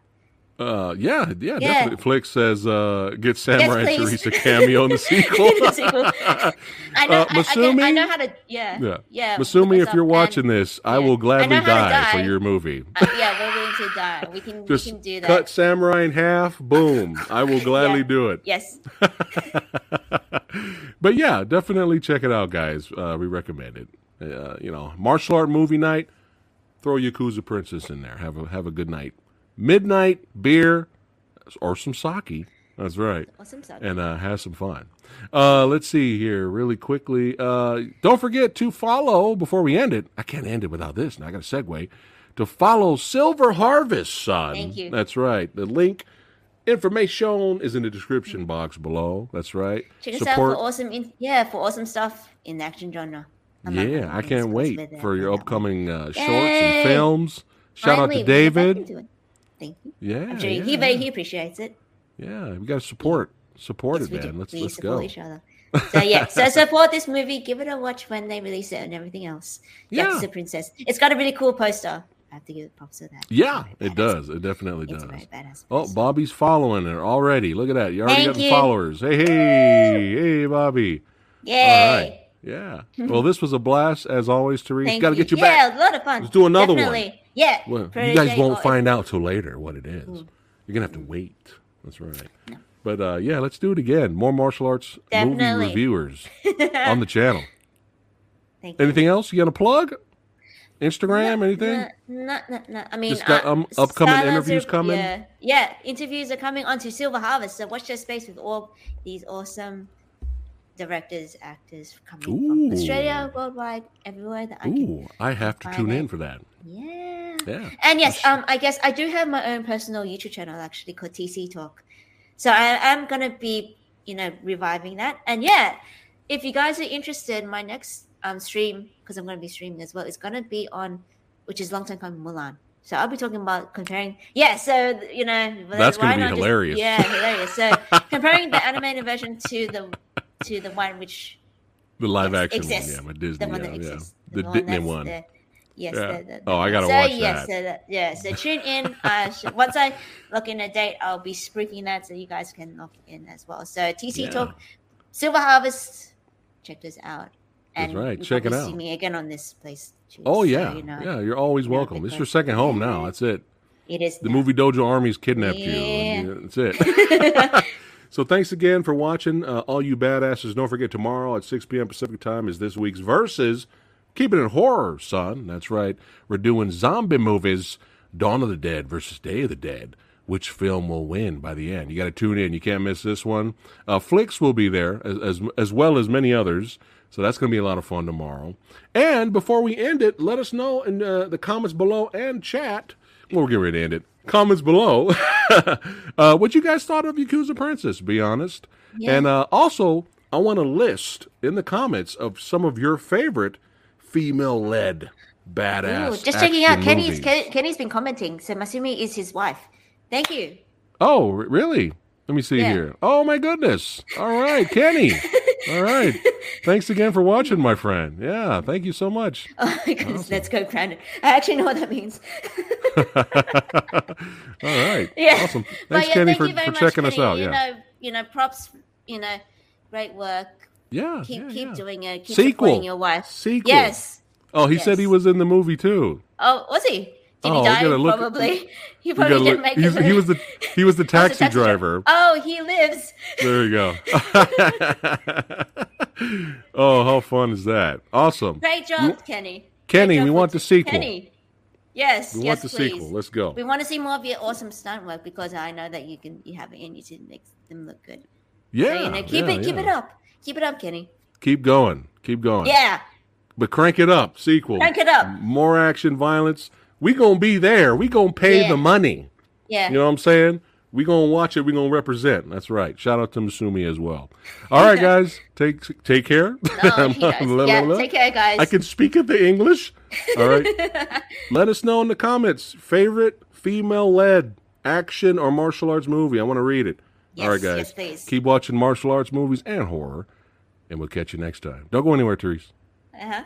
Uh, yeah, yeah, Yeah. definitely. Flick says, uh, "Get Samurai please. Teresa cameo in the [laughs] sequel." In the sequel. I know, Uh, I, I, I know how to, yeah, yeah, yeah. Masumi, if you're watching And, this, I will gladly how to die, for your movie. uh, yeah, we're willing to die. We can, Just we can do that. cut Samurai in half. Boom! I will [laughs] gladly Yeah. do it. Yes, [laughs] but yeah, definitely check it out, guys. Uh, we recommend it. Uh, you know, martial art movie night. Throw Yakuza Princess in there. Have a have a good night. Midnight beer or some sake. That's right. Awesome and uh, have some fun. Uh, let's see here, really quickly. Uh, don't forget to follow before we end it. I can't end it without this. Now I got to segue to follow Silver Harvest, son. Thank you. That's right. The link information is in the description box below. That's right. Check us out for awesome, in, yeah, for awesome stuff in the action genre. other Yeah, I can't wait for your upcoming uh, shorts and films. Shout Finally, out to David. Thank you. Yeah, sure yeah, he, he, he appreciates it. yeah. We got to support, support Yes, it, man. do. Let's we let's support go. each other. [laughs] So yeah, so support this movie. Give it a watch when they release it and everything else. Yeah. Yakuza Princess. It's got a really cool poster. I have to give it props to that. Yeah, it does. It definitely It's does. very. Oh. Bobby's following her already. Look at that. You already Thank got you. followers. Hey, hey, hey, Bobby. All Yay! right. Yeah. [laughs] Well, this was a blast as always, Therese. Got to get you yeah, back. a lot of fun. Let's do another one. Yeah. Well, you guys won't find out till later what it is. Mm. You're gonna have to wait. That's right. But uh, yeah, let's do it again. More martial arts Definitely. movie reviewers [laughs] on the channel. Thank you. Anything else you got to plug? Instagram? anything? No, no, no. I mean, Just got, um, upcoming Silencer- interviews coming? Yeah, yeah, interviews are coming onto Silver Harvest. So watch your space with all these awesome directors, actors coming Ooh. from Australia, worldwide, everywhere that I can. Ooh, I have to tune it. in for that. Yeah. Yeah. And yes, um, I guess I do have my own personal YouTube channel actually called TC Talk. So I am gonna be, you know, reviving that. And yeah, if you guys are interested, my next um stream because I'm gonna be streaming as well is gonna be on, which is long time coming Mulan. So I'll be talking about comparing. Yeah, so you know That's gonna be not just- hilarious. yeah, hilarious. So [laughs] comparing the animated version to the to the one which The live action exists. one, yeah, with Disney. the one yeah, that yeah. exists. The, Disney one. the- yes. Yeah. The, the, Oh, I gotta so, watch yes, that. So. Yeah, so tune in. Uh, [laughs] once I lock in a date, I'll be spruiking that so you guys can lock in as well. So TC Yeah. Talk, Silver Harvest, check this out. That's right, check it out. See me again on this place. Too, Oh so, yeah, you know, yeah. You're always you know, welcome. This is your second home now. That's it. It is The now. movie Dojo Army's kidnapped you. Yeah. you- That's it. [laughs] [laughs] so thanks again for watching, uh, all you badasses. Don't forget tomorrow at 6 p.m. Pacific time is this week's versus. Keep it in horror, son. That's right. We're doing zombie movies. Dawn of the Dead versus Day of the Dead. Which film will win by the end? You got to tune in. You can't miss this one. Uh, Flicks will be there as, as as well as many others. So that's going to be a lot of fun tomorrow. And before we end it, let us know in uh, the comments below and chat. Well, we're getting ready to end it. Comments below. [laughs] uh, what you guys thought of Yakuza Princess, be honest. Yeah. And uh, also, I want a list in the comments of some of your favorite female led badass. Ooh, just checking out Kenny's. movies. Kenny's been commenting. So Masumi is his wife. Thank you. Oh, really? Let me see Yeah. here. Oh my goodness. All right, Kenny. [laughs] All right. Thanks again for watching, my friend. Yeah, thank you so much. [laughs] Oh my goodness, let's go grounded. I actually know what that means. [laughs] All right. Yeah. Awesome. Thanks, yeah, Kenny, thank for, you very for much, checking us out. You Yeah. know, you know, props. You know, great work. Yeah. Keep yeah, keep yeah. doing it. Keep Sequel. your wife. Sequel. Yes. Oh, he said he was in the movie too. Oh, was he? Did Oh, [laughs] he die? Probably. He probably didn't look- make he's- it. he was the [laughs] he was the taxi, taxi driver. Oh, he lives. There you go. [laughs] oh, how fun is that? Awesome. Great job, Kenny. Kenny, job we want the sequel. Kenny. Yes. We yes, want the please. sequel. Let's go. We want to see more of your awesome stunt work because I know that you can. You have it in you to make them look good. Yeah. So, you know, keep yeah, it. Keep yeah. it up. Keep it up, Kenny. Keep going. Keep going. Yeah. But crank it up. Sequel. Crank it up. More action, violence. We gonna be there. We gonna pay Yeah. the money. Yeah. You know what I'm saying? We gonna watch it. We gonna represent. That's right. Shout out to Masumi as well. All right, guys. Take take care. No, he does. yeah. Take care, guys. I can speak of the English. All right. [laughs] Let us know in the comments favorite female led action or martial arts movie. I want to read it. Yes, All right, guys. yes, please. Keep watching martial arts movies and horror, and we'll catch you next time. Don't go anywhere, Therese. Uh huh.